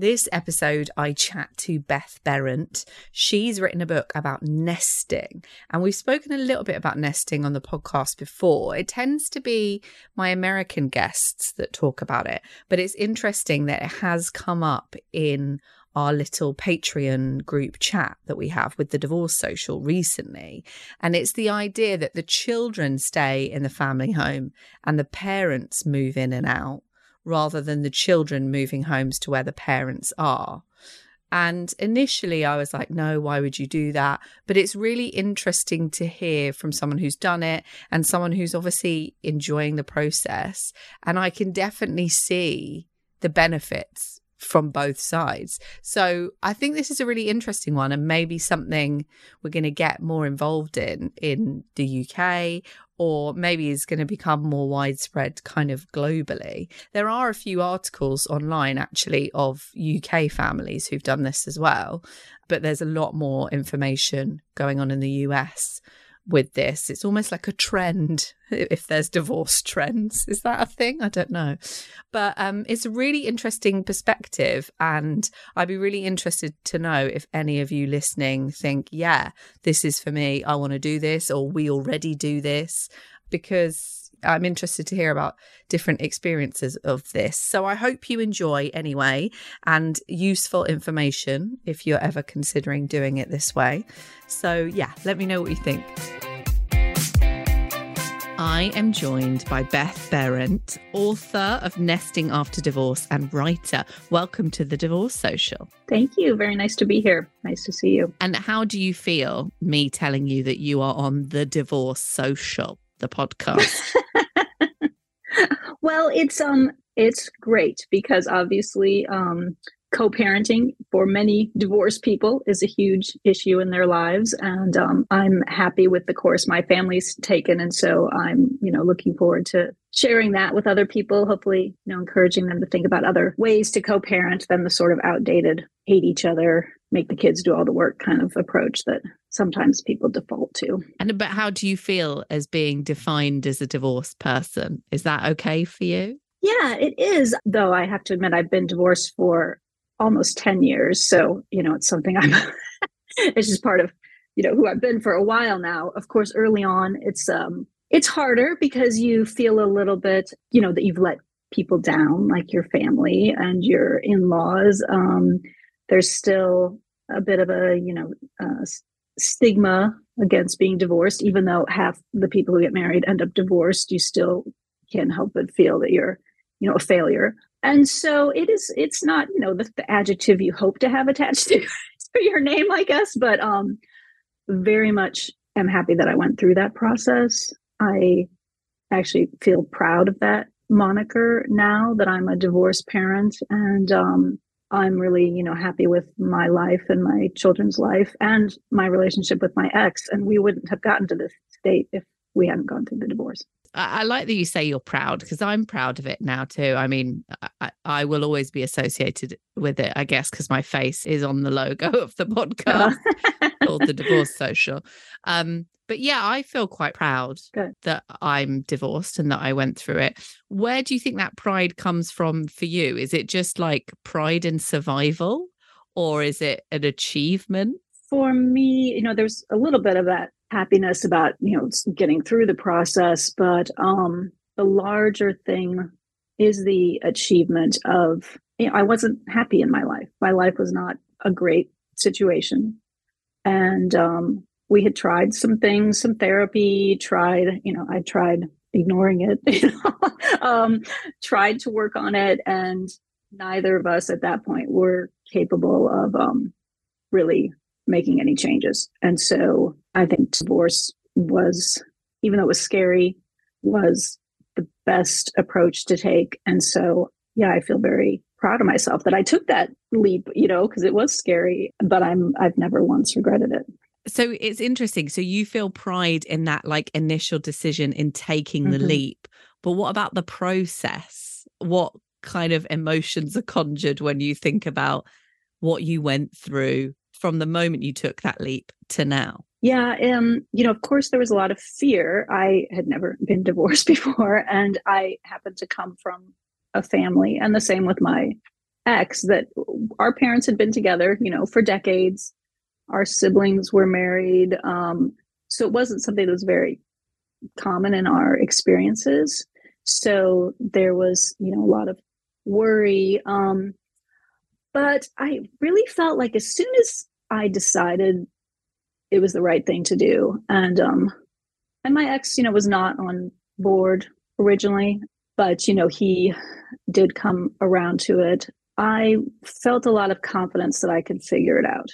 This episode, I chat to Beth Behrendt. She's written a book about nesting, and we've spoken a little bit about nesting on the podcast before. It tends to be my American guests that talk about it, but it's interesting that it has come up in our little Patreon group chat that we have with the Divorce Social recently. And it's the idea that the children stay in the family home and the parents move in and out rather than the children moving homes to where the parents are. And initially, I was like, no, why would you do that? But it's really interesting to hear from someone who's done it and someone who's obviously enjoying the process. And I can definitely see the benefits from both sides. So I think this is a really interesting one and maybe something we're going to get more involved in in the UK or maybe is going to become more widespread kind of globally. There are a few articles online actually of UK families who've done this as well, but there's a lot more information going on in the US with this. It's almost like a trend if there's divorce trends. Is that a thing? I don't know. But um, it's a really interesting perspective. And I'd be really interested to know if any of you listening think, yeah, this is for me. I want to do this, or we already do this, because I'm interested to hear about different experiences of this. So I hope you enjoy anyway and useful information if you're ever considering doing it this way. So, yeah, let me know what you think. I am joined by Beth Behrendt, author of Nesting After Divorce and writer. Welcome to the Divorce Social. Thank you. Very nice to be here. Nice to see you. And how do you feel me telling you that you are on the Divorce Social? the podcast? well, it's um it's great because obviously um co-parenting for many divorced people is a huge issue in their lives and um, i'm happy with the course my family's taken and so i'm you know looking forward to sharing that with other people hopefully you know encouraging them to think about other ways to co-parent than the sort of outdated hate each other make the kids do all the work kind of approach that sometimes people default to. And but how do you feel as being defined as a divorced person? Is that okay for you? Yeah, it is. Though I have to admit I've been divorced for almost 10 years, so you know, it's something I'm it's just part of, you know, who I've been for a while now. Of course, early on it's um it's harder because you feel a little bit, you know, that you've let people down like your family and your in-laws. Um there's still a bit of a you know uh, stigma against being divorced. Even though half the people who get married end up divorced you still can't help but feel that you're you know a failure and so it is it's not you know the, the adjective you hope to have attached to, to your name i guess but um very much am happy that i went through that process. I actually feel proud of that moniker now that i'm a divorced parent and um i'm really you know happy with my life and my children's life and my relationship with my ex and we wouldn't have gotten to this state if we hadn't gone through the divorce I, I like that you say you're proud because I'm proud of it now too. I mean, I, I will always be associated with it, I guess, because my face is on the logo of the podcast called the Divorce Social. Um, but yeah, I feel quite proud Good. that I'm divorced and that I went through it. Where do you think that pride comes from for you? Is it just like pride in survival or is it an achievement? For me, you know, there's a little bit of that happiness about you know getting through the process but um the larger thing is the achievement of you know i wasn't happy in my life. My life was not a great situation. And um we had tried some things some therapy tried you know i tried ignoring it you know um tried to work on it and neither of us at that point were capable of um really making any changes. And so I think divorce was, even though it was scary, was the best approach to take. And so, yeah, I feel very proud of myself that I took that leap, you know, because it was scary, but I'm, I've never once regretted it. So it's interesting. So you feel pride in that like initial decision in taking the Mhm. leap. But what about the process? What kind of emotions are conjured when you think about what you went through from the moment you took that leap to now? Yeah, um, you know, of course, there was a lot of fear. I had never been divorced before, and I happened to come from a family, and the same with my ex, that our parents had been together, you know, for decades. Our siblings were married. Um, so it wasn't something that was very common in our experiences. So there was, you know, a lot of worry. Um, but I really felt like as soon as I decided it was the right thing to do, and um, and my ex, you know, was not on board originally, but you know, he did come around to it. I felt a lot of confidence that I could figure it out,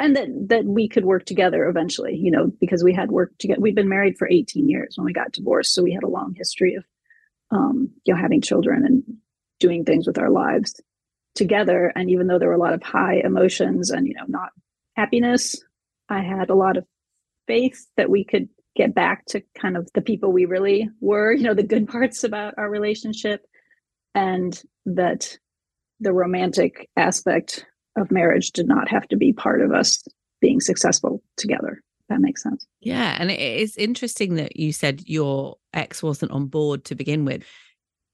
and that that we could work together eventually. You know, because we had worked together. We'd been married for 18 years when we got divorced, so we had a long history of, um, you know, having children and doing things with our lives together and even though there were a lot of high emotions and you know not happiness i had a lot of faith that we could get back to kind of the people we really were you know the good parts about our relationship and that the romantic aspect of marriage did not have to be part of us being successful together that makes sense Yeah. And it is interesting that you said your ex wasn't on board to begin with.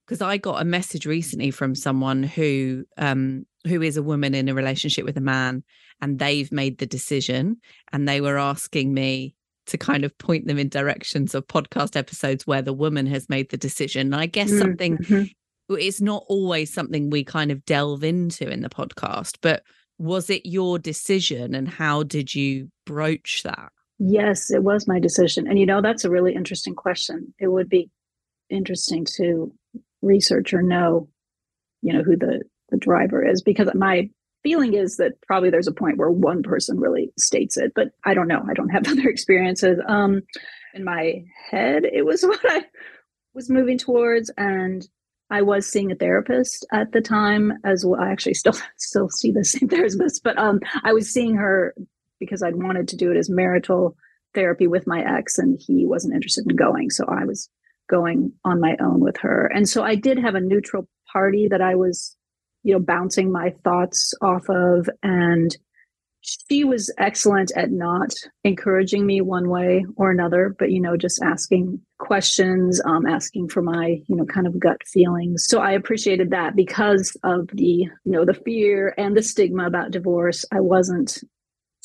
Because I got a message recently from someone who um who is a woman in a relationship with a man and they've made the decision and they were asking me to kind of point them in directions of podcast episodes where the woman has made the decision. And I guess something Mhm. it's not always something we kind of delve into in the podcast, but was it your decision and how did you broach that? Yes, it was my decision. And you know, that's a really interesting question. It would be interesting to research or know, you know, who the, the driver is, because my feeling is that probably there's a point where one person really states it, but I don't know. I don't have other experiences. Um, in my head, it was what I was moving towards. And I was seeing a therapist at the time as well. I actually still still see the same therapist, but um, I was seeing her because I'd wanted to do it as marital therapy with my ex, and he wasn't interested in going. So I was going on my own with her. And so I did have a neutral party that I was, you know, bouncing my thoughts off of. And she was excellent at not encouraging me one way or another, but, you know, just asking questions, um, asking for my, you know, kind of gut feelings. So I appreciated that because of the, you know, the fear and the stigma about divorce. I wasn't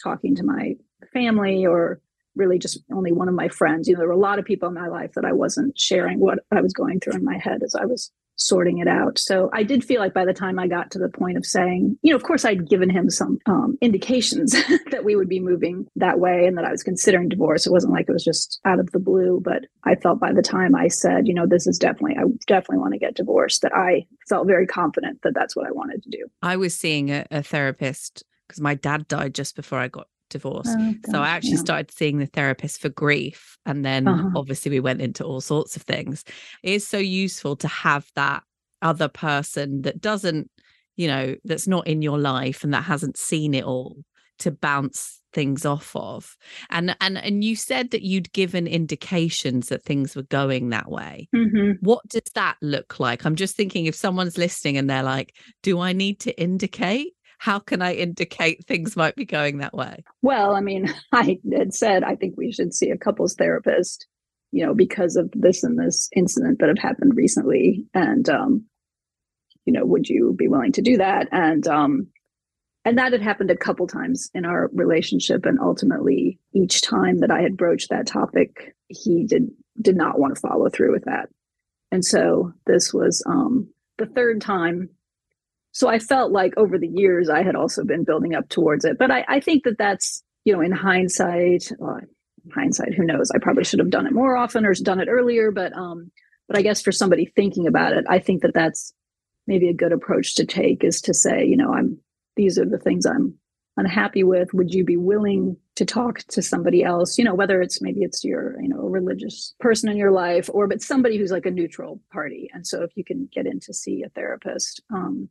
talking to my family or really just only one of my friends. You know, there were a lot of people in my life that I wasn't sharing what I was going through in my head as I was sorting it out. So I did feel like by the time I got to the point of saying, you know, of course I'd given him some um, indications that we would be moving that way and that I was considering divorce. It wasn't like it was just out of the blue, but I felt by the time I said, you know, this is definitely, I definitely want to get divorced, that I felt very confident that that's what I wanted to do. I was seeing a, a therapist because my dad died just before I got divorced. Oh, so I actually yeah. started seeing the therapist for grief. And then uh-huh. obviously we went into all sorts of things. It is so useful to have that other person that doesn't, you know, that's not in your life and that hasn't seen it all to bounce things off of. And and and you said that you'd given indications that things were going that way. Mm-hmm. What does that look like? I'm just thinking if someone's listening and they're like, do I need to indicate? How can I indicate things might be going that way? Well, I mean, I had said I think we should see a couples therapist, you know, because of this and this incident that have happened recently. And um, you know, would you be willing to do that? And um, and that had happened a couple times in our relationship. And ultimately, each time that I had broached that topic, he did did not want to follow through with that. And so this was um, the third time so I felt like over the years I had also been building up towards it. But I, I think that that's, you know, in hindsight, well, hindsight, who knows? I probably should have done it more often or done it earlier. But, um, but I guess for somebody thinking about it, I think that that's maybe a good approach to take is to say, you know, I'm, these are the things I'm unhappy with. Would you be willing to talk to somebody else? You know, whether it's maybe it's your, you know, religious person in your life or, but somebody who's like a neutral party. And so if you can get in to see a therapist, um,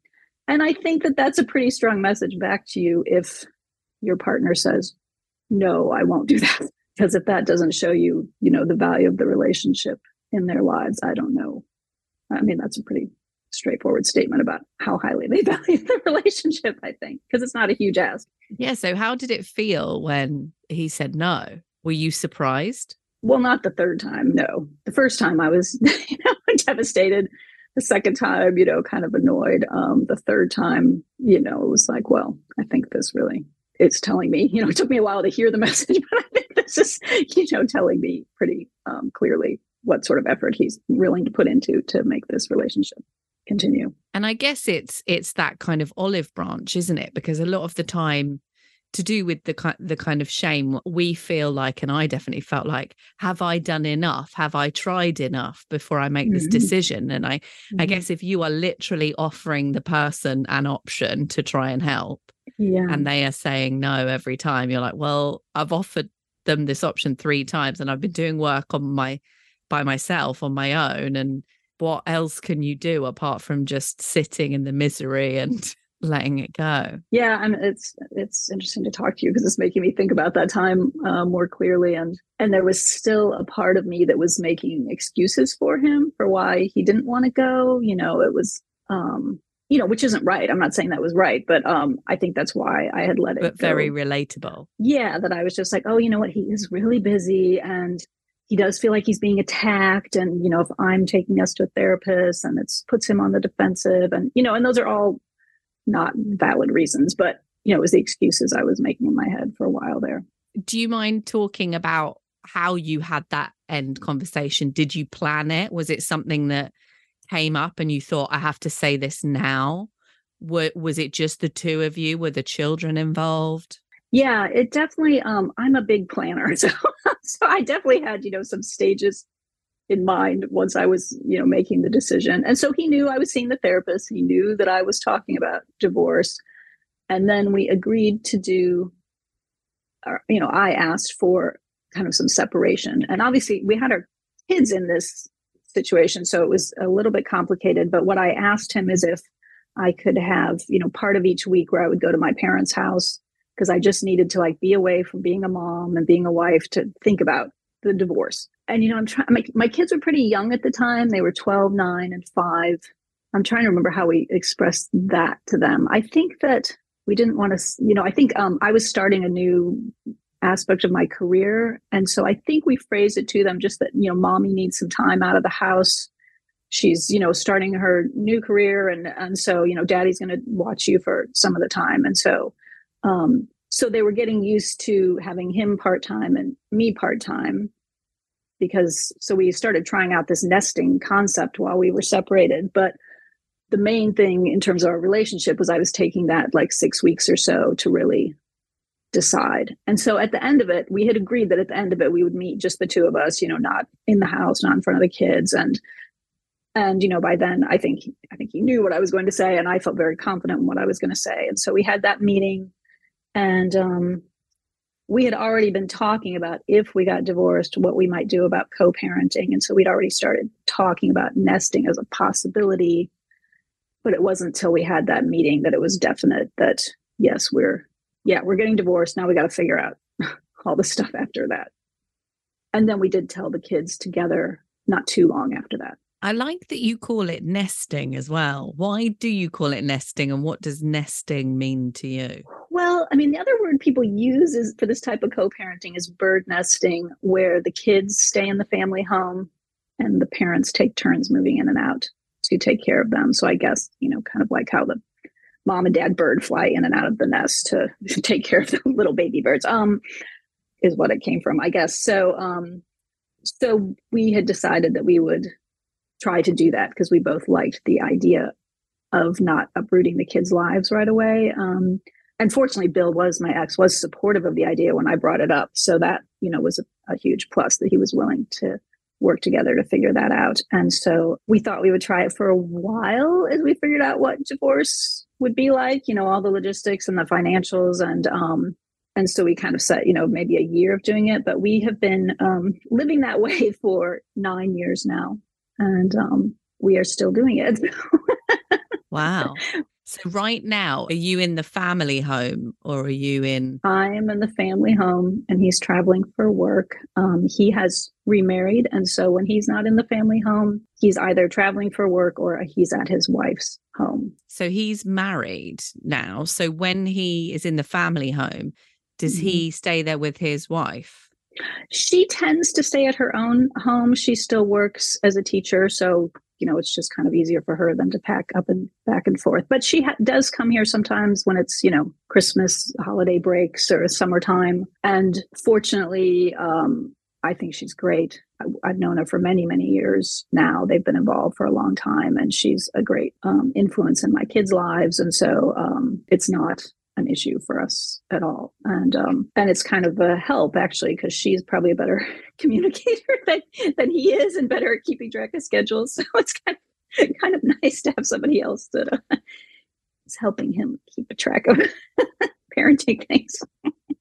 and I think that that's a pretty strong message back to you if your partner says, no, I won't do that. Because if that doesn't show you, you know, the value of the relationship in their lives, I don't know. I mean, that's a pretty straightforward statement about how highly they value the relationship, I think, because it's not a huge ask. Yeah. So, how did it feel when he said no? Were you surprised? Well, not the third time. No. The first time I was you know, devastated the second time, you know, kind of annoyed. Um, the third time, you know, it was like, well, I think this really it's telling me, you know, it took me a while to hear the message, but I think this is, you know, telling me pretty um, clearly what sort of effort he's willing to put into to make this relationship continue. And I guess it's it's that kind of olive branch, isn't it? Because a lot of the time to do with the the kind of shame we feel like and I definitely felt like have I done enough have I tried enough before I make mm-hmm. this decision and I mm-hmm. I guess if you are literally offering the person an option to try and help yeah. and they are saying no every time you're like well I've offered them this option 3 times and I've been doing work on my by myself on my own and what else can you do apart from just sitting in the misery and letting it go. Yeah, and it's it's interesting to talk to you because it's making me think about that time uh, more clearly, and and there was still a part of me that was making excuses for him for why he didn't want to go. You know, it was. um you know, which isn't right. I'm not saying that was right, but um, I think that's why I had let it. But go. very relatable. Yeah, that I was just like, oh, you know what? He is really busy, and he does feel like he's being attacked and you know if i'm taking us to a therapist and it puts him on the defensive and you know and those are all not valid reasons, but you know, it was the excuses I was making in my head for a while there. Do you mind talking about how you had that end conversation? Did you plan it? Was it something that came up and you thought, I have to say this now? Were, was it just the two of you? Were the children involved? Yeah, it definitely. Um, I'm a big planner, so so I definitely had you know some stages in mind once I was, you know, making the decision. And so he knew I was seeing the therapist. He knew that I was talking about divorce. And then we agreed to do, uh, you know, I asked for kind of some separation. And obviously we had our kids in this situation. So it was a little bit complicated. But what I asked him is if I could have, you know, part of each week where I would go to my parents' house because I just needed to like be away from being a mom and being a wife to think about the divorce. And you know, I'm trying. My, my kids were pretty young at the time. They were 12, 9, and 5. I'm trying to remember how we expressed that to them. I think that we didn't want to, you know, I think um, I was starting a new aspect of my career. And so I think we phrased it to them just that, you know, mommy needs some time out of the house. She's, you know, starting her new career. And, and so, you know, daddy's going to watch you for some of the time. And so, um, so they were getting used to having him part time and me part time. Because so we started trying out this nesting concept while we were separated. But the main thing in terms of our relationship was I was taking that like six weeks or so to really decide. And so at the end of it, we had agreed that at the end of it, we would meet just the two of us, you know, not in the house, not in front of the kids. And and you know, by then I think I think he knew what I was going to say, and I felt very confident in what I was going to say. And so we had that meeting, and um, we had already been talking about if we got divorced, what we might do about co-parenting. And so we'd already started talking about nesting as a possibility. But it wasn't until we had that meeting that it was definite that yes, we're yeah, we're getting divorced. Now we got to figure out all the stuff after that. And then we did tell the kids together not too long after that. I like that you call it nesting as well. Why do you call it nesting and what does nesting mean to you? Well, I mean, the other word people use is for this type of co-parenting is bird nesting, where the kids stay in the family home and the parents take turns moving in and out to take care of them. So I guess, you know, kind of like how the mom and dad bird fly in and out of the nest to take care of the little baby birds. Um, is what it came from, I guess. So, um, so we had decided that we would try to do that because we both liked the idea of not uprooting the kids' lives right away. Um, and fortunately, Bill was my ex was supportive of the idea when I brought it up, so that you know was a, a huge plus that he was willing to work together to figure that out. And so we thought we would try it for a while as we figured out what divorce would be like, you know, all the logistics and the financials and um and so we kind of set, you know, maybe a year of doing it, but we have been um living that way for 9 years now and um we are still doing it. wow. So right now, are you in the family home or are you in? I am in the family home, and he's traveling for work. Um, he has remarried, and so when he's not in the family home, he's either traveling for work or he's at his wife's home. So he's married now. So when he is in the family home, does mm-hmm. he stay there with his wife? She tends to stay at her own home. She still works as a teacher, so you know, it's just kind of easier for her than to pack up and back and forth. But she ha- does come here sometimes when it's, you know, Christmas, holiday breaks, or summertime. And fortunately, um, I think she's great. I, have known her for many, many years now. They've been involved for a long time, and she's a great um, influence in my kids' lives. And so um, it's not an issue for us at all. And um, and it's kind of a help actually because she's probably a better communicator than, than he is and better at keeping track of schedules. So it's kind of kind of nice to have somebody else that uh, is helping him keep a track of parenting things.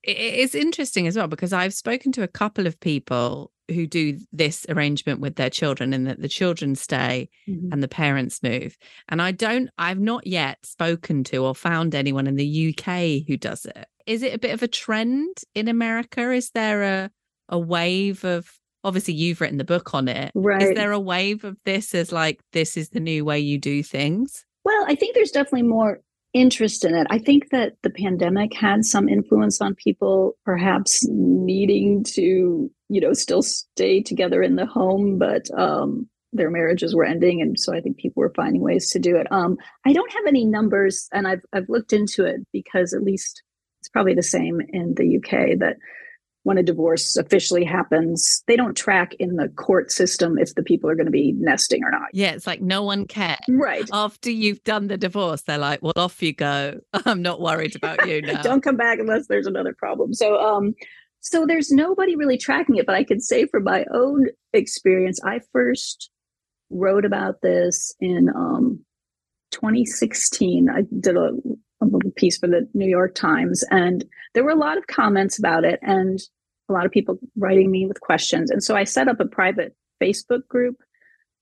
it's interesting as well because I've spoken to a couple of people who do this arrangement with their children and that the children stay mm-hmm. and the parents move. And I don't, I've not yet spoken to or found anyone in the UK who does it. Is it a bit of a trend in America? Is there a, a wave of, obviously you've written the book on it. Right. Is there a wave of this as like, this is the new way you do things? Well, I think there's definitely more interest in it. I think that the pandemic had some influence on people perhaps needing to, you know, still stay together in the home, but um, their marriages were ending. And so I think people were finding ways to do it. Um, I don't have any numbers and I've, I've looked into it because at least it's probably the same in the UK that when a divorce officially happens, they don't track in the court system if the people are going to be nesting or not. Yeah, it's like no one cares. Right. After you've done the divorce, they're like, well, off you go. I'm not worried about you now. don't come back unless there's another problem. So, um, so there's nobody really tracking it, but I can say from my own experience, I first wrote about this in um 2016. I did a a little piece for the New York Times, and there were a lot of comments about it. And a lot of people writing me with questions. And so I set up a private Facebook group,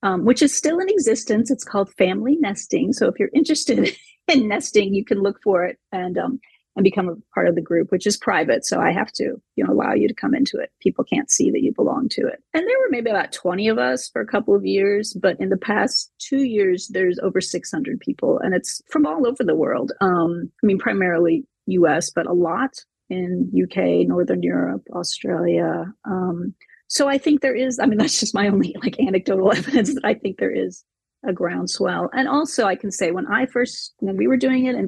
um, which is still in existence. It's called Family Nesting. So if you're interested in nesting, you can look for it and um, and become a part of the group, which is private. So I have to, you know, allow you to come into it. People can't see that you belong to it. And there were maybe about 20 of us for a couple of years, but in the past two years, there's over 600 people, and it's from all over the world. Um, I mean, primarily U.S., but a lot in UK, Northern Europe, Australia. Um, so I think there is, I mean, that's just my only like anecdotal evidence that I think there is a groundswell. And also I can say when I first, when we were doing it in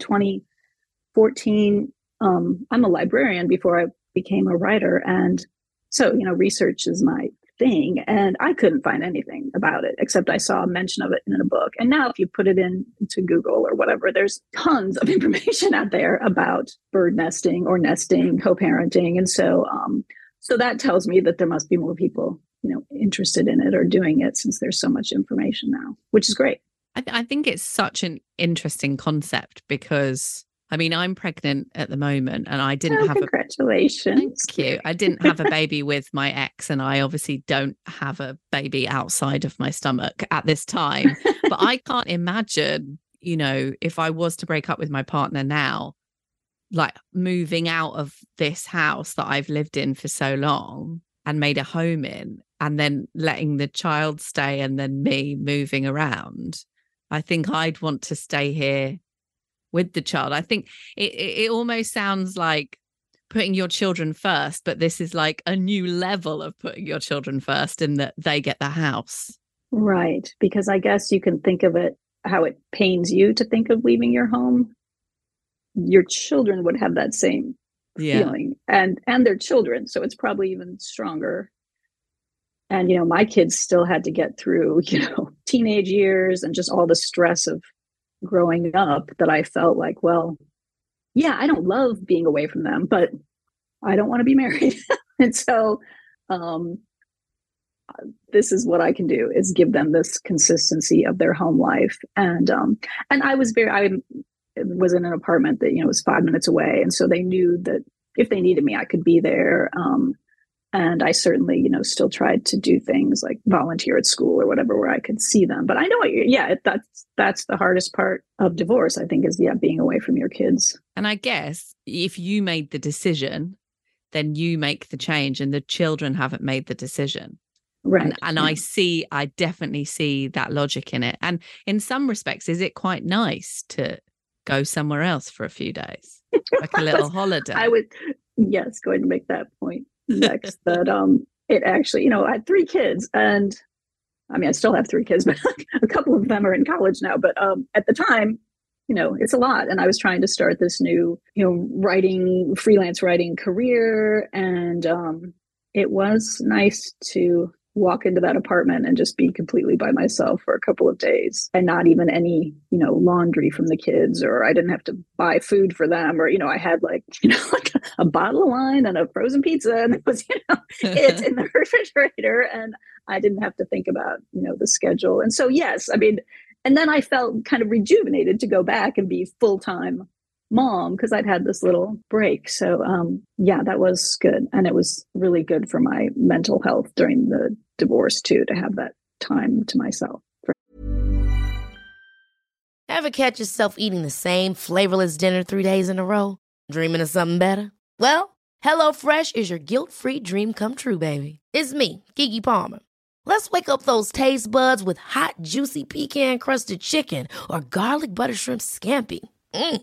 2014, um, I'm a librarian before I became a writer. And so, you know, research is my thing and i couldn't find anything about it except i saw a mention of it in a book and now if you put it in to google or whatever there's tons of information out there about bird nesting or nesting co-parenting and so um so that tells me that there must be more people you know interested in it or doing it since there's so much information now which is great I, th- I think it's such an interesting concept because I mean, I'm pregnant at the moment and I didn't oh, have congratulations. a thank you. I didn't have a baby with my ex, and I obviously don't have a baby outside of my stomach at this time. but I can't imagine, you know, if I was to break up with my partner now, like moving out of this house that I've lived in for so long and made a home in, and then letting the child stay and then me moving around. I think I'd want to stay here with the child. I think it, it almost sounds like putting your children first, but this is like a new level of putting your children first in that they get the house. Right. Because I guess you can think of it how it pains you to think of leaving your home. Your children would have that same Yeah. feeling and and their children. So it's probably even stronger. And you know, my kids still had to get through, you know, teenage years and just all the stress of growing up that I felt like, well, yeah, I don't love being away from them, but I don't want to be married. and so um this is what I can do is give them this consistency of their home life. And um and I was very I was in an apartment that, you know, was five minutes away. And so they knew that if they needed me, I could be there. Um and I certainly, you know, still tried to do things like volunteer at school or whatever where I could see them. But I know, yeah, that's that's the hardest part of divorce. I think is yeah, being away from your kids. And I guess if you made the decision, then you make the change, and the children haven't made the decision. Right. And, and I see, I definitely see that logic in it. And in some respects, is it quite nice to go somewhere else for a few days, like a little holiday? I would, yes, going to make that point next. that um, it actually, you know, I had three kids, and I mean, I still have three kids, but a couple of them are in college now. But um, at the time, you know, it's a lot, and I was trying to start this new, you know, writing freelance writing career, and um, it was nice to walk into that apartment and just be completely by myself for a couple of days and not even any you know laundry from the kids or i didn't have to buy food for them or you know i had like you know like a, a bottle of wine and a frozen pizza and it was you know it's in the refrigerator and i didn't have to think about you know the schedule. And so yes i mean and then i felt kind of rejuvenated to go back and be full-time mom because I'd had this little break. So um yeah, that was good. And it was really good for my mental health during the divorce too to have that time to myself. Ever catch yourself eating the same flavorless dinner three days in a row? Dreaming of something better? Well, HelloFresh is your guilt free dream come true, baby. It's me, Keke Palmer. Let's wake up those taste buds with hot, juicy pecan crusted chicken or garlic butter shrimp scampi. Mm.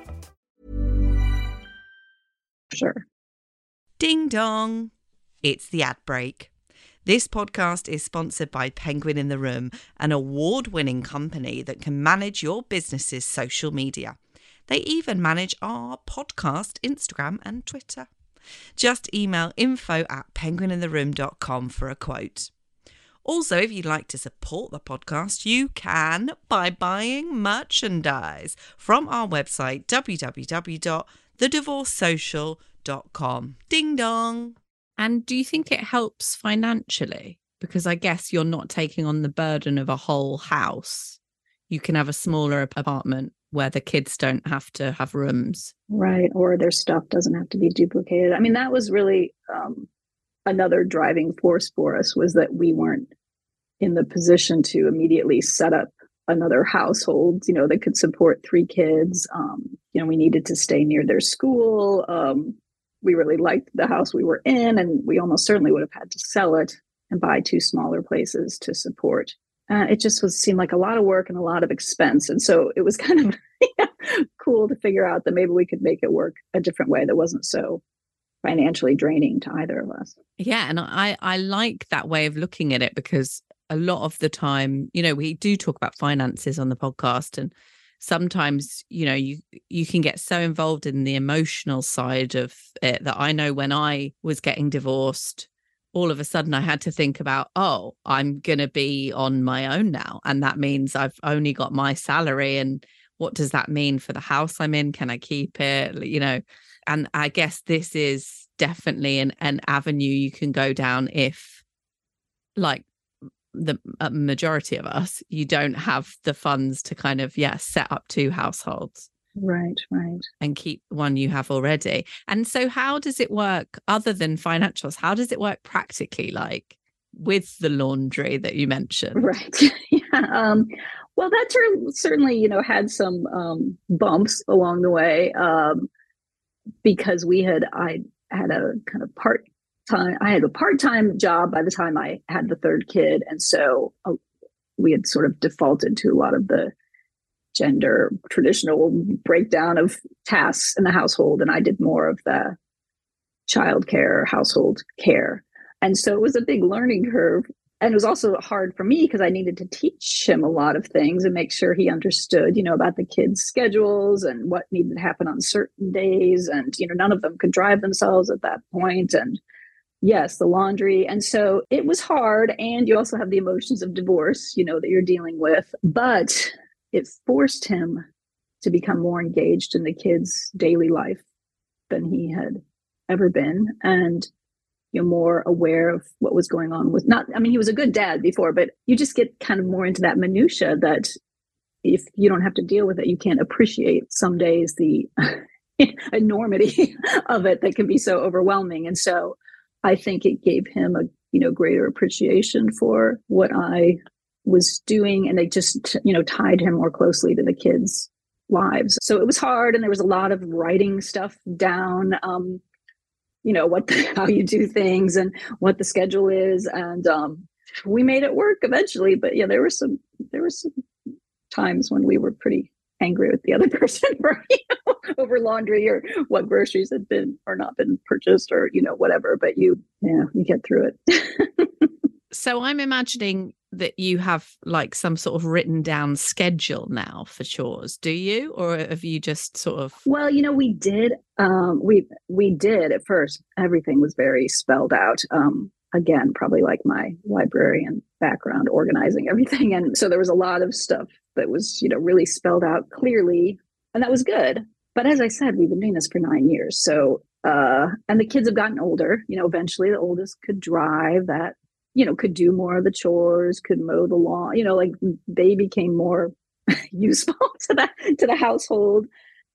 Sure. Ding dong. It's the ad break. This podcast is sponsored by Penguin in the Room, an award winning company that can manage your business's social media. They even manage our podcast Instagram and Twitter. Just email info at penguinintheroom.com for a quote. Also, if you'd like to support the podcast, you can by buying merchandise from our website, www.thedivorcesocial.com. Ding dong. And do you think it helps financially? Because I guess you're not taking on the burden of a whole house. You can have a smaller apartment where the kids don't have to have rooms. Right. Or their stuff doesn't have to be duplicated. I mean, that was really um, another driving force for us was that we weren't in the position to immediately set up another household, you know, that could support three kids. Um, you know, we needed to stay near their school. Um, we really liked the house we were in, and we almost certainly would have had to sell it and buy two smaller places to support. Uh, it just was seemed like a lot of work and a lot of expense, and so it was kind of cool to figure out that maybe we could make it work a different way that wasn't so financially draining to either of us. Yeah, and I I like that way of looking at it because a lot of the time, you know, we do talk about finances on the podcast and sometimes you know you you can get so involved in the emotional side of it that I know when I was getting divorced all of a sudden I had to think about oh I'm going to be on my own now and that means I've only got my salary and what does that mean for the house I'm in? Can I keep it? You know and I guess this is definitely an an avenue you can go down if like the uh, majority of us, you don't have the funds to kind of, yeah, set up two households. Right, right. And keep one you have already. And so, how does it work other than financials? How does it work practically, like with the laundry that you mentioned? Right. yeah. Um, well, that certainly, you know, had some um, bumps along the way um, because we had, I had a kind of part time i had a part-time job by the time i had the third kid. And so uh, we had sort of defaulted to a lot of the gender traditional breakdown of tasks in the household. And i did more of the child care household care. And so it was a big learning curve. And it was also hard for me because i needed to teach him a lot of things and make sure he understood you know about the kids schedules and what needed to happen on certain days. And you know none of them could drive themselves at that point. And yes the laundry. And so it was hard and you also have the emotions of divorce you know that you're dealing with but it forced him to become more engaged in the kids daily life than he had ever been and you know more aware of what was going on with not i mean he was a good dad before but you just get kind of more into that minutia that if you don't have to deal with it you can't appreciate some days the enormity of it that can be so overwhelming. And so I think it gave him a you know greater appreciation for what I was doing, and it just you know tied him more closely to the kids' lives. So it was hard, and there was a lot of writing stuff down. Um, you know what the, how you do things and what the schedule is, and um, we made it work eventually. But yeah, there were some there were some times when we were pretty angry with the other person for you know, over laundry or what groceries had been or not been purchased or you know whatever but you yeah you get through it. So i'm imagining that you have like some sort of written down schedule now for chores. Do you? Or have you just sort of well you know we did um we we did. At first everything was very spelled out um again probably like my librarian background organizing everything. And so there was a lot of stuff that was, you know, really spelled out clearly. And that was good. But as I said, we've been doing this for nine years. So, uh, and the kids have gotten older. You know, eventually the oldest could drive that, you know, could do more of the chores, could mow the lawn, you know, like they became more useful to the, to the household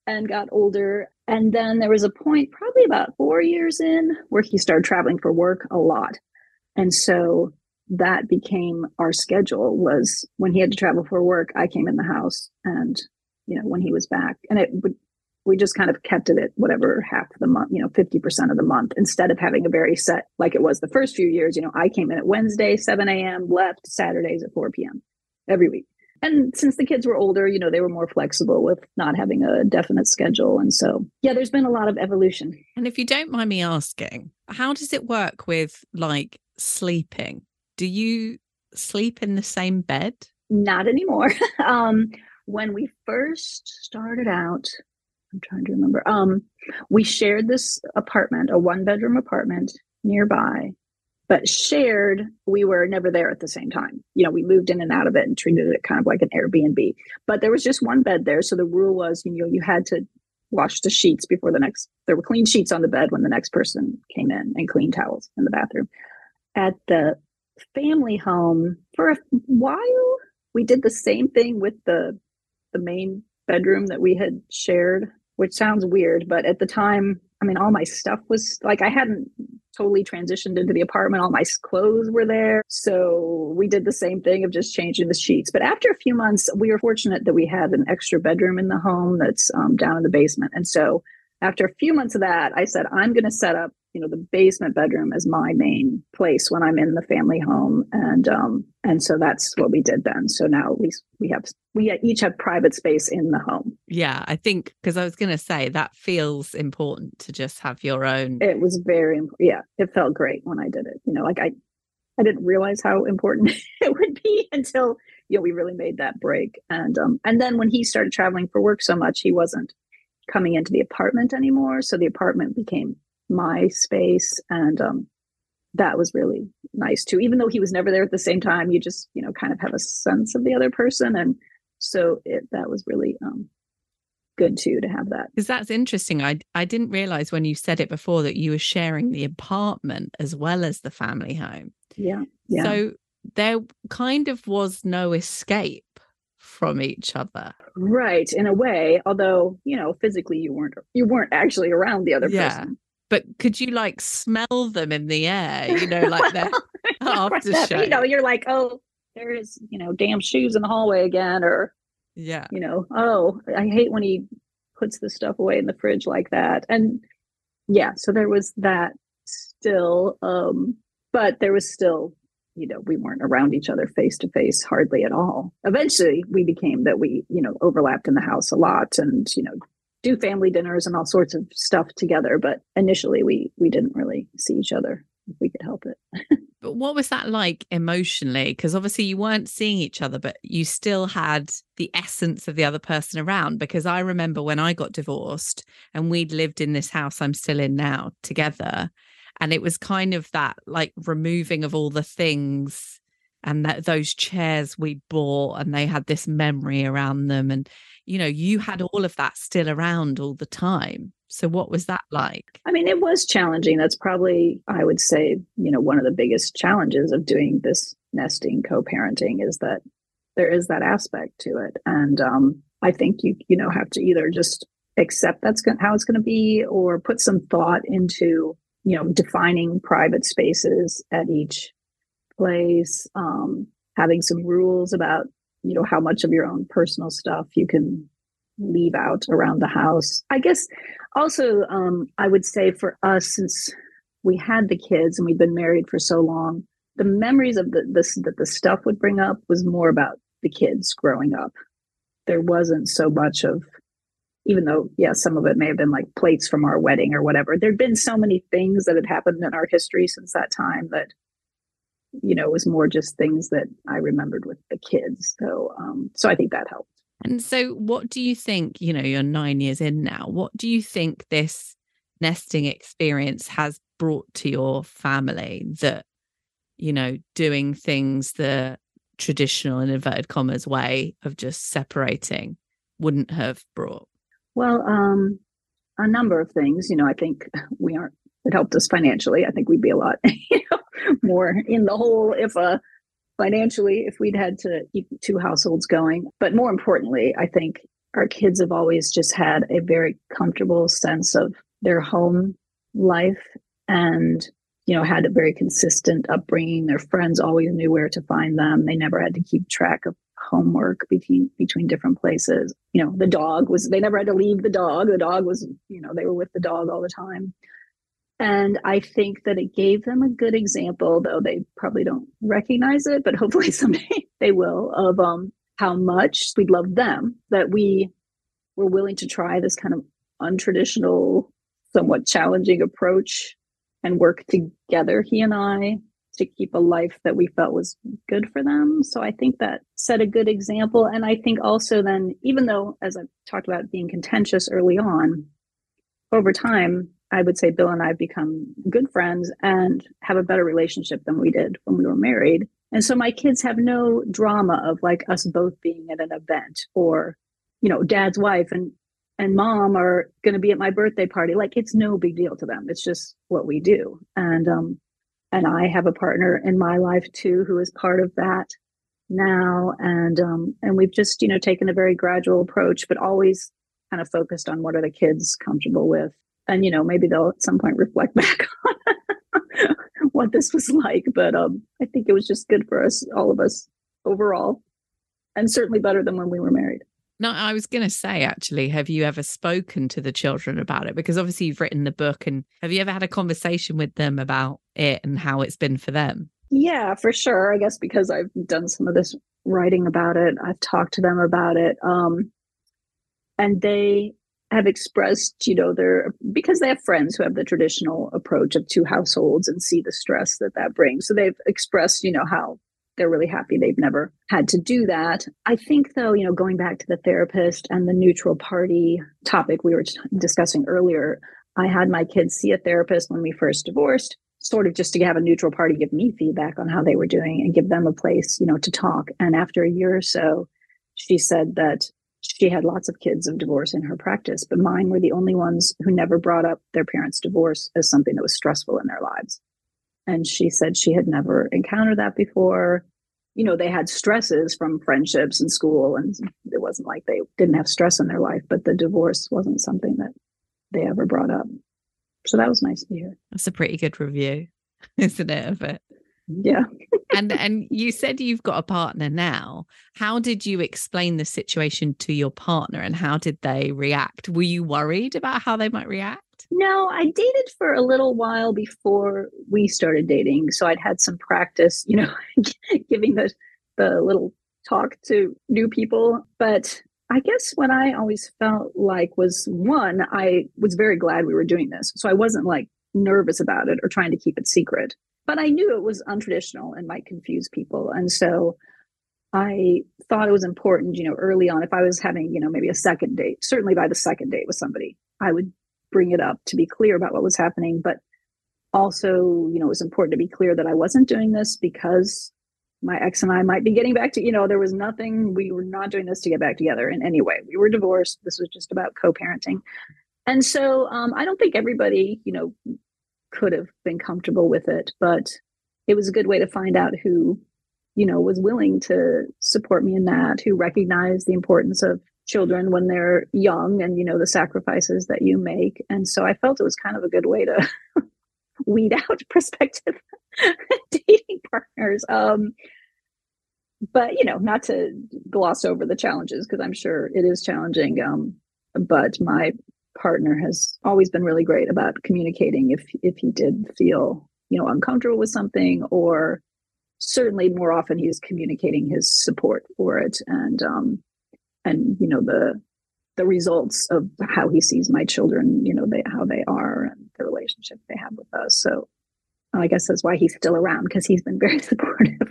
and got older. And then there was a point, probably about four years in, where he started traveling for work a lot. And so that became our schedule was when he had to travel for work i came in the house and you know when he was back. And it would we just kind of kept it at whatever half the month you know 50% of the month instead of having a very set like it was the first few years you know i came in at wednesday 7 a.m left saturdays at 4 p.m every week. And since the kids were older you know they were more flexible with not having a definite schedule. And so yeah there's been a lot of evolution. And if you don't mind me asking how does it work with like sleeping do you sleep in the same bed? Not anymore. um, when we first started out, I'm trying to remember. Um, we shared this apartment, a one bedroom apartment nearby, but shared, we were never there at the same time. You know, we moved in and out of it and treated it kind of like an Airbnb. But there was just one bed there. So the rule was, you know, you had to wash the sheets before the next, there were clean sheets on the bed when the next person came in and clean towels in the bathroom. At the family home, for a while, we did the same thing with the the main bedroom that we had shared, which sounds weird, but at the time, I mean, all my stuff was like I hadn't totally transitioned into the apartment. All my clothes were there. So we did the same thing of just changing the sheets. But after a few months, we were fortunate that we had an extra bedroom in the home that's um, down in the basement. And so after a few months of that, I said, I'm going to set up you know the basement bedroom as my main place when i'm in the family home. And um and so that's what we did then. So now at least we have we each have private space in the home. Yeah i think because i was going to say that feels important to just have your own it was very yeah it felt great when i did it. You know like i i didn't realize how important it would be until you know we really made that break. And um and then when he started traveling for work so much he wasn't coming into the apartment anymore. So the apartment became my space and um, that was really nice too. Even though he was never there at the same time you just you know kind of have a sense of the other person and so it that was really um, good too to have that. Because that's interesting. I i didn't realize when you said it before that you were sharing the apartment as well as the family home. Yeah yeah. So there kind of was no escape from each other. Right in a way although you know physically you weren't you weren't actually around the other yeah. person but could you like smell them in the air? You know, like that after You know, you're like, oh, there's you know, damn shoes in the hallway again, or yeah, you know, oh, I hate when he puts the stuff away in the fridge like that, and yeah, so there was that still, um, but there was still you know we weren't around each other face to face hardly at all. Eventually we became that we you know overlapped in the house a lot and you know do family dinners and all sorts of stuff together but initially we we didn't really see each other if we could help it. But what was that like emotionally? Because obviously you weren't seeing each other but you still had the essence of the other person around because i remember when i got divorced and we'd lived in this house i'm still in now together and it was kind of that like removing of all the things and that those chairs we bought and they had this memory around them and you know, you had all of that still around all the time. So what was that like? I mean, it was challenging. That's probably, I would say, you know, one of the biggest challenges of doing this nesting co-parenting is that there is that aspect to it. And um, I think you, you know, have to either just accept that's how it's going to be or put some thought into, you know, defining private spaces at each place, um, having some rules about you know how much of your own personal stuff you can leave out around the house. I guess also um, i would say for us since we had the kids and we'd been married for so long the memories of the this that the stuff would bring up was more about the kids growing up. There wasn't so much of even though yeah some of it may have been like plates from our wedding or whatever there'd been so many things that had happened in our history since that time that you know, it was more just things that I remembered with the kids. So, um, so I think that helped. And so, what do you think? You know, you're nine years in now. What do you think this nesting experience has brought to your family that, you know, doing things the traditional in inverted commas way of just separating wouldn't have brought? Well, um, a number of things. You know, I think we aren't it helped us financially. I think we'd be a lot you know, more in the hole if uh, financially if we'd had to keep two households going. But more importantly, I think our kids have always just had a very comfortable sense of their home life and you know had a very consistent upbringing. Their friends always knew where to find them. They never had to keep track of homework between between different places. You know the dog was they never had to leave the dog. The dog was you know they were with the dog all the time and I think that it gave them a good example, though they probably don't recognize it, but hopefully someday they will, of um, how much we love them, that we were willing to try this kind of untraditional, somewhat challenging approach and work together, he and I, to keep a life that we felt was good for them. So I think that set a good example. And I think also then, even though, as I've talked about being contentious early on, over time, I would say Bill and I have become good friends and have a better relationship than we did when we were married. And so my kids have no drama of like us both being at an event or, you know, dad's wife and and mom are going to be at my birthday party. Like it's no big deal to them. It's just what we do. And um and I have a partner in my life too who is part of that now and um and we've just, you know, taken a very gradual approach but always kind of focused on what are the kids comfortable with and you know maybe they'll at some point reflect back on what this was like but um i think it was just good for us all of us overall and certainly better than when we were married. No i was going to say actually have you ever spoken to the children about it? Because obviously you've written the book and have you ever had a conversation with them about it and how it's been for them? Yeah for sure. I guess because i've done some of this writing about it i've talked to them about it um and they have expressed, you know, their because they have friends who have the traditional approach of two households and see the stress that that brings. So they've expressed, you know, how they're really happy they've never had to do that. I think, though, you know, going back to the therapist and the neutral party topic we were discussing earlier, I had my kids see a therapist when we first divorced, sort of just to have a neutral party give me feedback on how they were doing and give them a place, you know, to talk. And after a year or so, she said that she had lots of kids of divorce in her practice, but mine were the only ones who never brought up their parents' divorce as something that was stressful in their lives. And she said she had never encountered that before. You know, they had stresses from friendships and school, and it wasn't like they didn't have stress in their life, but the divorce wasn't something that they ever brought up. So that was nice to hear. That's a pretty good review, isn't it, of it? Yeah. and and you said you've got a partner now. How did you explain the situation to your partner and how did they react? Were you worried about how they might react? No, I dated for a little while before we started dating. So I'd had some practice, you know, giving the the little talk to new people. But I guess what I always felt like was one, I was very glad we were doing this. So I wasn't like nervous about it or trying to keep it secret but I knew it was untraditional and might confuse people. And so I thought it was important, you know, early on, if I was having, you know, maybe a second date, certainly by the second date with somebody, I would bring it up to be clear about what was happening. But also, you know, it was important to be clear that I wasn't doing this because my ex and I might be getting back to, you know, there was nothing, we were not doing this to get back together in any way. We were divorced. This was just about co parenting. And so um, I don't think everybody, you know, could have been comfortable with it, but it was a good way to find out who, you know, was willing to support me in that, who recognized the importance of children when they're young and, you know, the sacrifices that you make. And so I felt it was kind of a good way to weed out prospective dating partners. Um, but you know, not to gloss over the challenges because I'm sure it is challenging. Um, but my partner has always been really great about communicating if if he did feel you know uncomfortable with something or certainly more often he's communicating his support for it and um and you know the the results of how he sees my children you know they how they are and the relationship they have with us so i guess that's why he's still around because he's been very supportive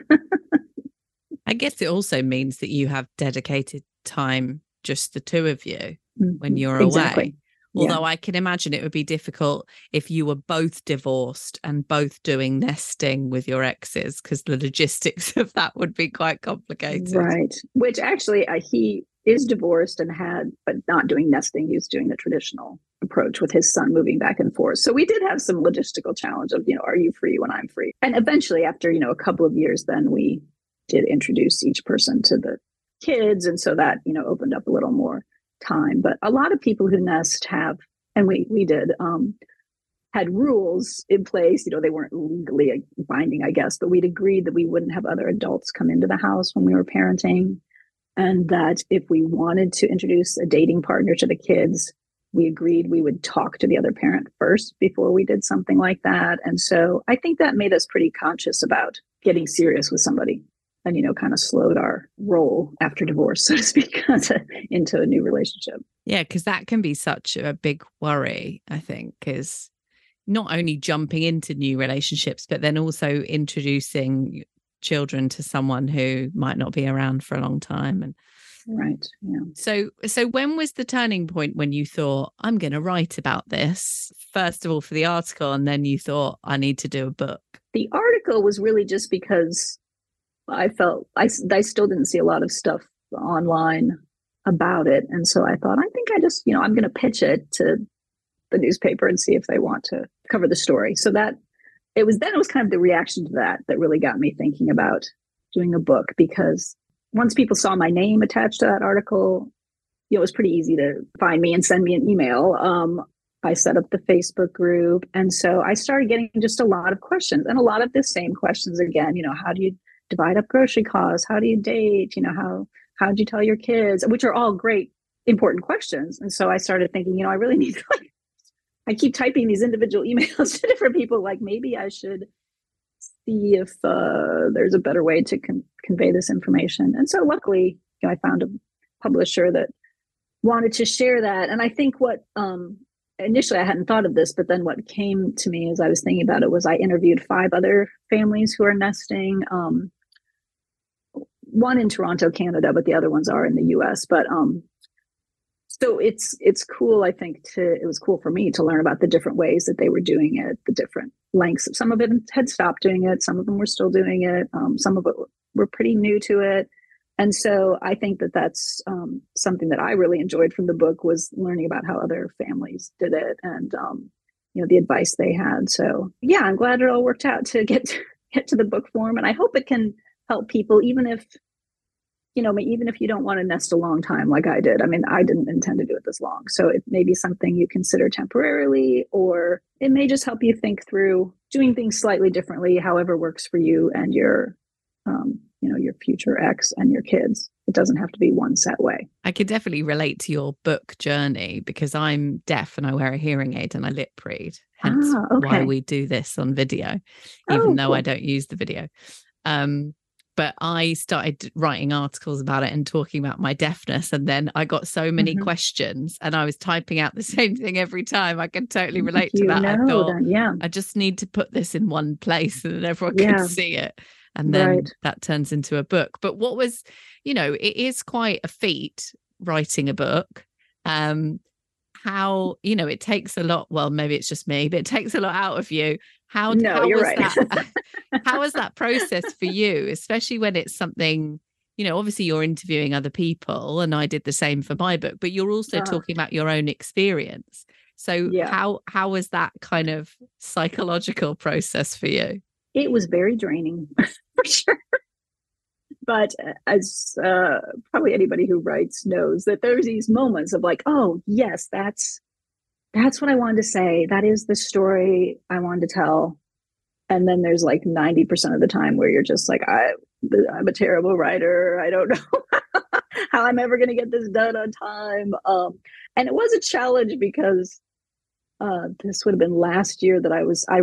i guess it also means that you have dedicated time just the two of you mm-hmm. when you're exactly. away Although yeah. I can imagine it would be difficult if you were both divorced and both doing nesting with your exes, because the logistics of that would be quite complicated. Right. Which actually, uh, he is divorced and had, but not doing nesting. He was doing the traditional approach with his son moving back and forth. So we did have some logistical challenge of, you know, are you free when I'm free? And eventually, after, you know, a couple of years, then we did introduce each person to the kids. And so that, you know, opened up a little more time. But a lot of people who nest have, and we we did, um, had rules in place. You know, they weren't legally binding, I guess, but we'd agreed that we wouldn't have other adults come into the house when we were parenting, and that if we wanted to introduce a dating partner to the kids, we agreed we would talk to the other parent first before we did something like that. And so I think that made us pretty conscious about getting serious with somebody and you know kind of slowed our roll after divorce so to speak into a new relationship. Yeah because that can be such a big worry i think is not only jumping into new relationships, but then also introducing children to someone who might not be around for a long time and right yeah. So so when was the turning point when you thought i'm going to write about this first of all for the article and then you thought i need to do a book the article was really just because i felt i, I still didn't see a lot of stuff online about it and so i thought i think i just you know i'm going to pitch it to the newspaper and see if they want to cover the story so that it was then it was kind of the reaction to that that really got me thinking about doing a book because once people saw my name attached to that article, you know, it was pretty easy to find me and send me an email. Um, I set up the Facebook group. And so I started getting just a lot of questions and a lot of the same questions again, you know, how do you divide up grocery costs? How do you date? You know, how, how do you tell your kids? Which are all great, important questions. And so I started thinking, you know, I really need like I keep typing these individual emails to different people, like maybe I should see if uh, there's a better way to con- convey this information. And so, luckily, you know, I found a publisher that wanted to share that. And I think what um, initially I hadn't thought of this, but then what came to me as I was thinking about it was I interviewed five other families who are nesting. Um, one in Toronto, Canada, but the other ones are in the U.S. But um, so it's it's cool i think to it was cool for me to learn about the different ways that they were doing it the different lengths some of them had stopped doing it some of them were still doing it um, some of it were pretty new to it and so i think that that's um, something that i really enjoyed from the book was learning about how other families did it and um, you know the advice they had so yeah i'm glad it all worked out to get to, get to the book form and i hope it can help people even if you know, even if you don't want to nest a long time like I did, I mean, I didn't intend to do it this long. So it may be something you consider temporarily, or it may just help you think through doing things slightly differently, however works for you and your, um, you know, your future ex and your kids. It doesn't have to be one set way. I could definitely relate to your book journey because I'm deaf and I wear a hearing aid and I lip read. Hence ah, okay. why we do this on video, even oh, though cool. I don't use the video. Um, but I started writing articles about it and talking about my deafness. And then I got so many mm-hmm. questions and I was typing out the same thing every time. I can totally relate you to that. I thought, that, yeah, I just need to put this in one place and then everyone yeah. can see it. And then right. that turns into a book. But what was, you know, it is quite a feat writing a book. Um, how, you know, it takes a lot. Well, maybe it's just me, but it takes a lot out of you how, no, how was right. that? how was that process for you, especially when it's something, you know, obviously you're interviewing other people and I did the same for my book, but you're also uh, talking about your own experience. So yeah. how how was that kind of psychological process for you? It was very draining for sure. But as uh, probably anybody who writes knows that there's these moments of like, oh yes, that's that's what I wanted to say. That is the story I wanted to tell. And then there's like 90% of the time where you're just like, I, I'm a terrible writer. I don't know how I'm ever going to get this done on time. Um, and it was a challenge because uh, this would have been last year that I was, I,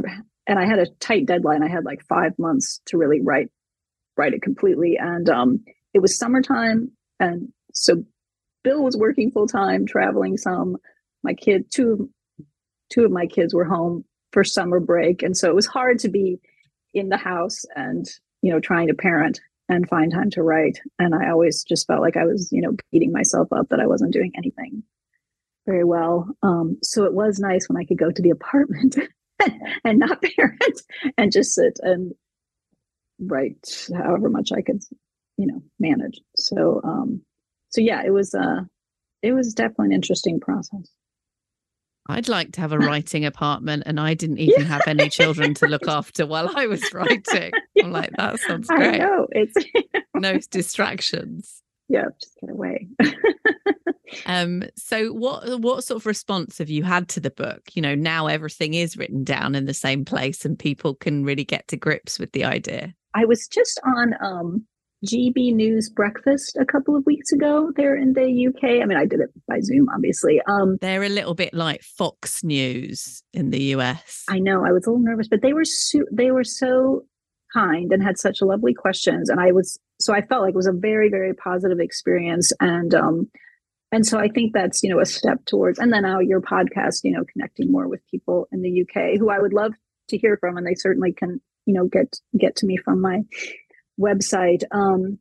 and I had a tight deadline. I had like five months to really write, write it completely. And um, it was summertime. And so Bill was working full time, traveling some my kid two two of my kids were home for summer break and so it was hard to be in the house and you know trying to parent and find time to write and i always just felt like i was you know beating myself up that i wasn't doing anything very well um, so it was nice when i could go to the apartment and not parent and just sit and write however much i could you know manage so um so yeah it was uh it was definitely an interesting process I'd like to have a writing apartment and I didn't even have any children to look after while I was writing. yeah. I'm like, that sounds great. I know. It's no distractions. Yeah, just get away. um, so what what sort of response have you had to the book? You know, now everything is written down in the same place and people can really get to grips with the idea. I was just on um GB News breakfast a couple of weeks ago there in the UK. I mean, I did it by Zoom, obviously. Um, They're a little bit like Fox News in the US. I know. I was a little nervous, but they were so, they were so kind and had such lovely questions, and I was so I felt like it was a very very positive experience. And um, and so I think that's you know a step towards. And then now your podcast, you know, connecting more with people in the UK who I would love to hear from, and they certainly can you know get get to me from my website. Um,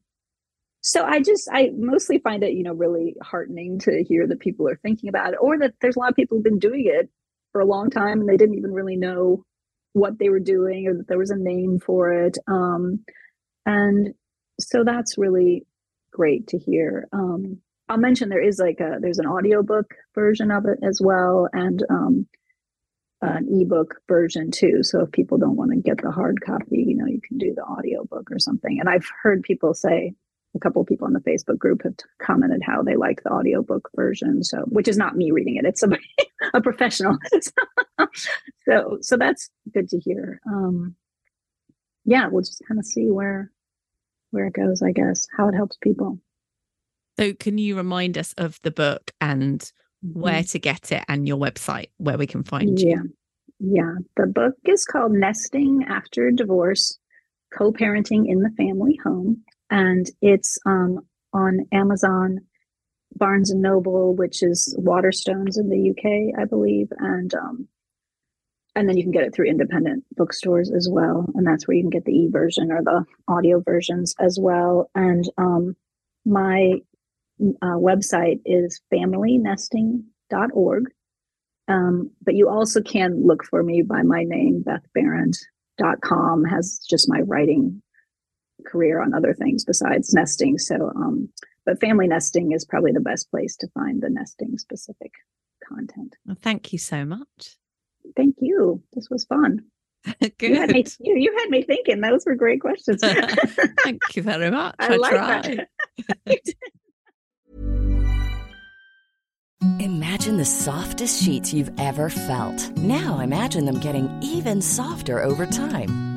so I just I mostly find it you know really heartening to hear that people are thinking about it, or that there's a lot of people who've been doing it for a long time and they didn't even really know what they were doing or that there was a name for it. Um, and so that's really great to hear. Um, I'll mention there is like a there's an audiobook version of it as well and um, an ebook version too. So if people don't want to get the hard copy, you know, you can do the audiobook or something. And I've heard people say a couple of people in the Facebook group have commented how they like the audiobook version. So, which is not me reading it; it's somebody, a professional. so, so that's good to hear. Um, yeah, we'll just kind of see where where it goes. I guess how it helps people. So, can you remind us of the book and where mm-hmm. to get it and your website where we can find you? Yeah, yeah. The book is called "Nesting After Divorce: Co-parenting in the Family Home." And it's um, on Amazon, Barnes and Noble, which is Waterstones in the UK, I believe, and um, and then you can get it through independent bookstores as well, and that's where you can get the e version or the audio versions as well. And um, my uh, website is familynesting.org. Um, but you also can look for me by my name, bethbehrendt.com has just my writing career on other things besides nesting. So, um, but family nesting is probably the best place to find the nesting specific content. Well, thank you so much. Thank you. This was fun. Good. You had, me, you, you had me thinking. Those were great questions. thank you very much. I, I like that. Imagine the softest sheets you've ever felt. Now imagine them getting even softer over time.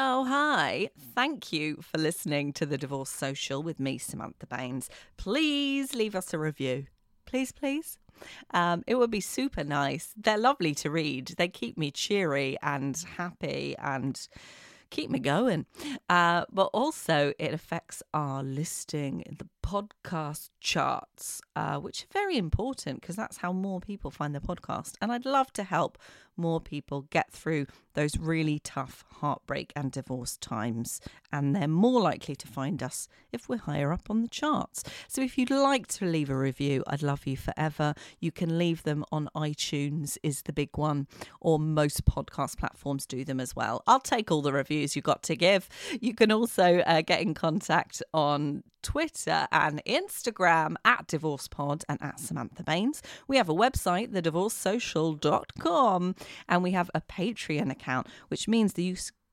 Oh, hi. Thank you for listening to The Divorce Social with me, Samantha Baines. Please leave us a review. Please, please. Um, it would be super nice. They're lovely to read. They keep me cheery and happy and keep me going. Uh, but also, it affects our listing in the podcast charts, uh, which are very important because that's how more people find the podcast. And I'd love to help more people get through those really tough heartbreak and divorce times. And they're more likely to find us if we're higher up on the charts. So if you'd like to leave a review, I'd love you forever. You can leave them on iTunes, is the big one, or most podcast platforms do them as well. I'll take all the reviews you got to give. You can also uh, get in contact on Twitter and Instagram at DivorcePod and at Samantha Baines. We have a website, thedivorcesocial.com, and we have a Patreon account, which means that you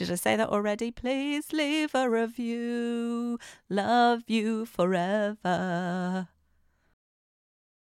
Did I say that already? Please leave a review. Love you forever.